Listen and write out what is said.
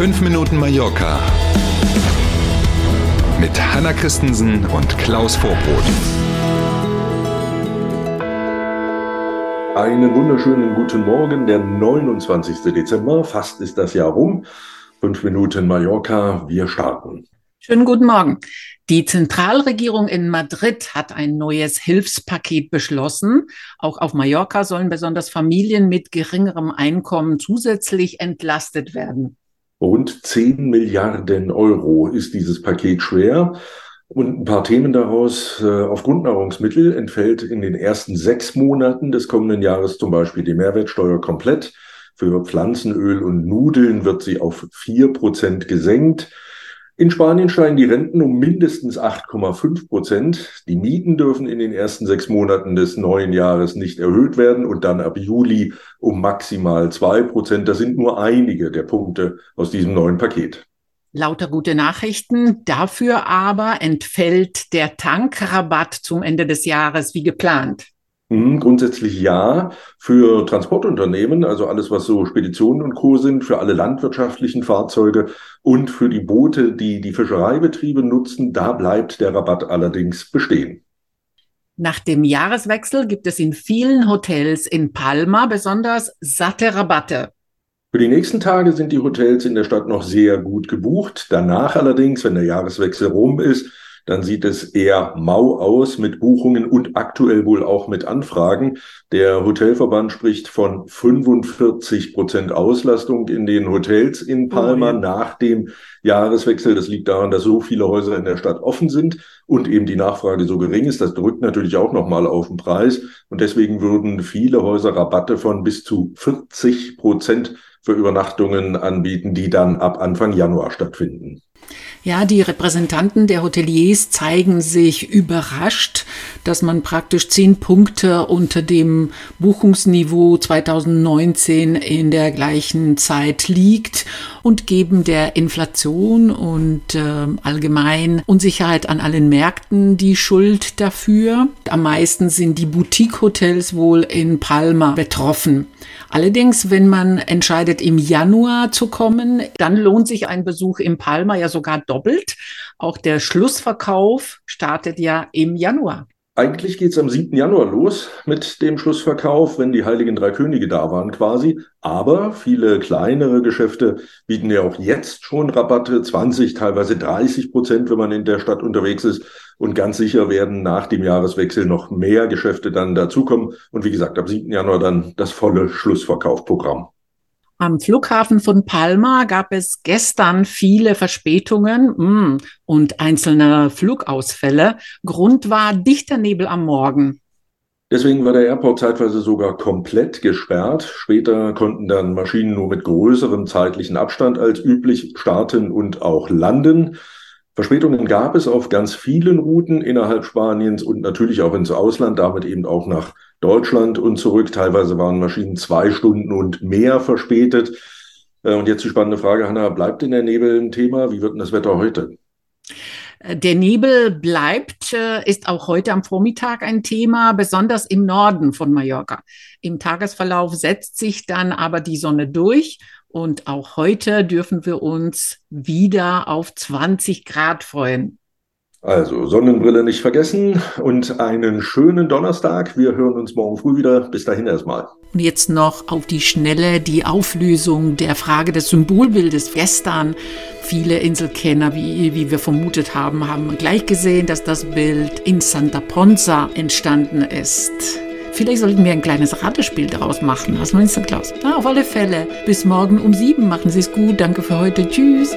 5 Minuten Mallorca mit Hanna Christensen und Klaus Vorbrot. Einen wunderschönen guten Morgen, der 29. Dezember. Fast ist das Jahr rum. 5 Minuten Mallorca, wir starten. Schönen guten Morgen. Die Zentralregierung in Madrid hat ein neues Hilfspaket beschlossen. Auch auf Mallorca sollen besonders Familien mit geringerem Einkommen zusätzlich entlastet werden. Rund 10 Milliarden Euro ist dieses Paket schwer. Und ein paar Themen daraus. Äh, auf Grundnahrungsmittel entfällt in den ersten sechs Monaten des kommenden Jahres zum Beispiel die Mehrwertsteuer komplett. Für Pflanzenöl und Nudeln wird sie auf vier Prozent gesenkt. In Spanien steigen die Renten um mindestens 8,5 Prozent. Die Mieten dürfen in den ersten sechs Monaten des neuen Jahres nicht erhöht werden und dann ab Juli um maximal zwei Prozent. Das sind nur einige der Punkte aus diesem neuen Paket. Lauter gute Nachrichten. Dafür aber entfällt der Tankrabatt zum Ende des Jahres wie geplant. Mhm, grundsätzlich ja. Für Transportunternehmen, also alles, was so Speditionen und Co. sind, für alle landwirtschaftlichen Fahrzeuge und für die Boote, die die Fischereibetriebe nutzen, da bleibt der Rabatt allerdings bestehen. Nach dem Jahreswechsel gibt es in vielen Hotels in Palma besonders satte Rabatte. Für die nächsten Tage sind die Hotels in der Stadt noch sehr gut gebucht. Danach allerdings, wenn der Jahreswechsel rum ist, dann sieht es eher mau aus mit Buchungen und aktuell wohl auch mit Anfragen. Der Hotelverband spricht von 45 Prozent Auslastung in den Hotels in Palma oh, ja. nach dem Jahreswechsel. Das liegt daran, dass so viele Häuser in der Stadt offen sind und eben die Nachfrage so gering ist. Das drückt natürlich auch nochmal auf den Preis. Und deswegen würden viele Häuser Rabatte von bis zu 40 Prozent für Übernachtungen anbieten, die dann ab Anfang Januar stattfinden. Ja, die Repräsentanten der Hoteliers zeigen sich überrascht, dass man praktisch zehn Punkte unter dem Buchungsniveau 2019 in der gleichen Zeit liegt und geben der Inflation und äh, allgemein Unsicherheit an allen Märkten die Schuld dafür. Am meisten sind die Boutique-Hotels wohl in Palma betroffen. Allerdings, wenn man entscheidet, im Januar zu kommen, dann lohnt sich ein Besuch im Palma ja sogar doppelt. Auch der Schlussverkauf startet ja im Januar. Eigentlich geht es am 7. Januar los mit dem Schlussverkauf, wenn die Heiligen Drei Könige da waren quasi. Aber viele kleinere Geschäfte bieten ja auch jetzt schon Rabatte, 20, teilweise 30 Prozent, wenn man in der Stadt unterwegs ist. Und ganz sicher werden nach dem Jahreswechsel noch mehr Geschäfte dann dazukommen. Und wie gesagt, am 7. Januar dann das volle Schlussverkaufprogramm. Am Flughafen von Palma gab es gestern viele Verspätungen mm, und einzelne Flugausfälle. Grund war dichter Nebel am Morgen. Deswegen war der Airport zeitweise sogar komplett gesperrt. Später konnten dann Maschinen nur mit größerem zeitlichen Abstand als üblich starten und auch landen. Verspätungen gab es auf ganz vielen Routen innerhalb Spaniens und natürlich auch ins Ausland, damit eben auch nach Deutschland und zurück. Teilweise waren Maschinen zwei Stunden und mehr verspätet. Äh, und jetzt die spannende Frage, Hanna, bleibt in der Nebel ein Thema? Wie wird denn das Wetter heute? Äh, der Nebel bleibt, äh, ist auch heute am Vormittag ein Thema, besonders im Norden von Mallorca. Im Tagesverlauf setzt sich dann aber die Sonne durch und auch heute dürfen wir uns wieder auf 20 Grad freuen. Also Sonnenbrille nicht vergessen und einen schönen Donnerstag. Wir hören uns morgen früh wieder. Bis dahin erstmal. Und jetzt noch auf die Schnelle die Auflösung der Frage des Symbolbildes gestern. Viele Inselkenner, wie, wie wir vermutet haben, haben gleich gesehen, dass das Bild in Santa Ponza entstanden ist. Vielleicht sollten wir ein kleines Ratespiel daraus machen. Was meinst du, Klaus? Na, auf alle Fälle. Bis morgen um sieben. Machen Sie es gut. Danke für heute. Tschüss.